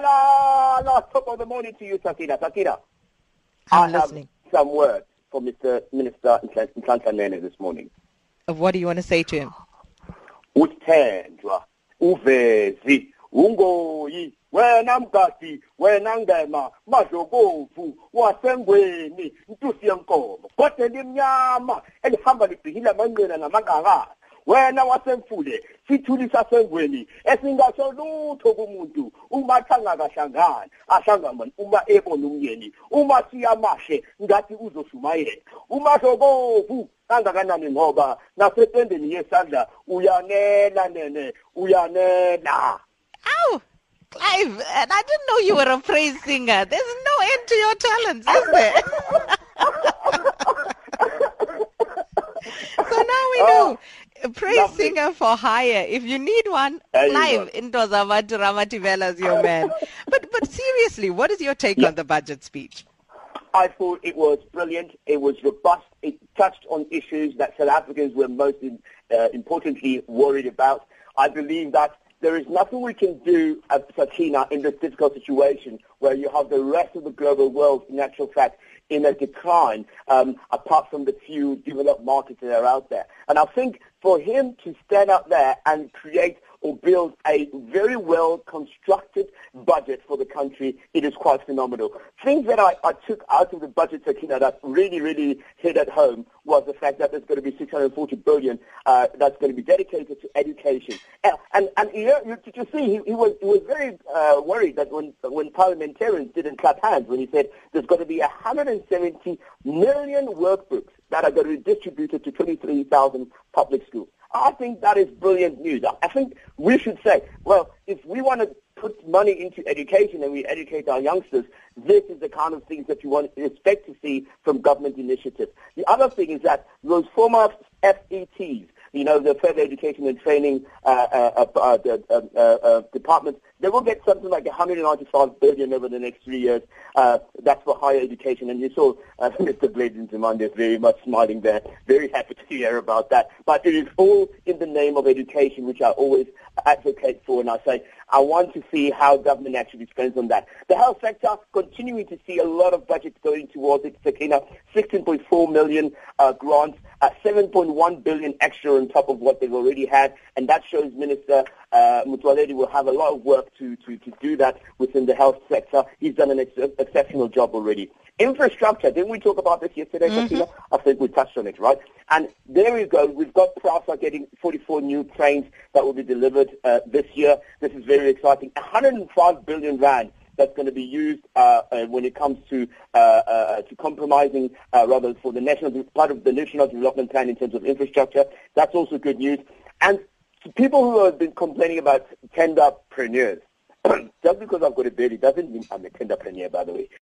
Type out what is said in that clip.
la, la, top of the morning to you, Sakina. Sakina, I'm I listening. have some words for Mr. Minister Nhlanhla Nene this morning. Uh, What do you want to say to him? uthenjwa uvezi ungoyi wena mgadi wena ngema madlokovu wasengweni ntusi yenkomo kodwa elimnyama elihamba libhihila amanqina namangakazi wena wasemfule sithuli sasengweni esingasho lutho kumuntu uma thangakahlangani ahlangana uma ebona umyeni uma siyamashe ngathi uzoshumayela uma hlokovu kangakanani ngoba nasetendeni yesandla uyanela nene uyanela Ow! Clive, and I didn't know you were a praise singer. There's no end to your talents, is there? lovely. singer for hire. If you need one, There go. into Zavati Ramativela's your man. But but seriously, what is your take Yeah. on the budget speech? I thought it was brilliant. It was robust. It touched on issues that South Africans were most in, uh, importantly worried about. I believe that there is nothing we can do as Sakina in this difficult situation where you have the rest of the global world, in actual fact, in a decline, um, apart from the few developed markets that are out there. And I think for him to stand up there and create or build a very well constructed budget for the country, it is quite phenomenal. Things that I, I took out of the budget, Sakina, that really, really hit at home was the fact that there's going to be 640 billion uh, that's going to be dedicated to education. And, and, and you, know, you, you see, he, he, was, he was very uh, worried that when, when parliamentarians didn't clap hands when he said there's going to be 170 million workbooks that are going to be distributed to 23,000 public schools. I think that is brilliant news. I- think we should say, well, if we want to put money into education and we educate our youngsters, this is the kind of things that you want to expect to see from government initiatives. The other thing is that those former FETs, you know, the further education and training uh, uh, uh, uh, uh, departments, they will get something like 195 billion over the next three years. Uh, that's for higher education. And you saw Mr. Blade Nzimande very much smiling there, very happy to hear about that. But it is all in the name of education, which I always advocate for. And I say, I want to see how government actually spends on that. The health sector, continuing to see a lot of budgets going towards it. Sakina, 16.4 million uh, grants, uh, 7.1 billion extra on top of what they've already had. And that shows Minister uh, Motsoaledi will have a lot of work to, to, to do that within the health sector. He's done an ex- exceptional job already. Infrastructure, didn't we talk about this yesterday, Sakina? I think we touched on it, right? And there we go. We've got PRASA getting 44 new trains that will be delivered uh, this year. This is very exciting. 105 billion rand that's going to be used uh, uh, when it comes to uh, uh, to compromising rather for the national part of the national development plan in terms of infrastructure. That's also good news. And people who have been complaining about tenderpreneurs, just because I've got a belly doesn't mean I'm a tenderpreneur, by the way.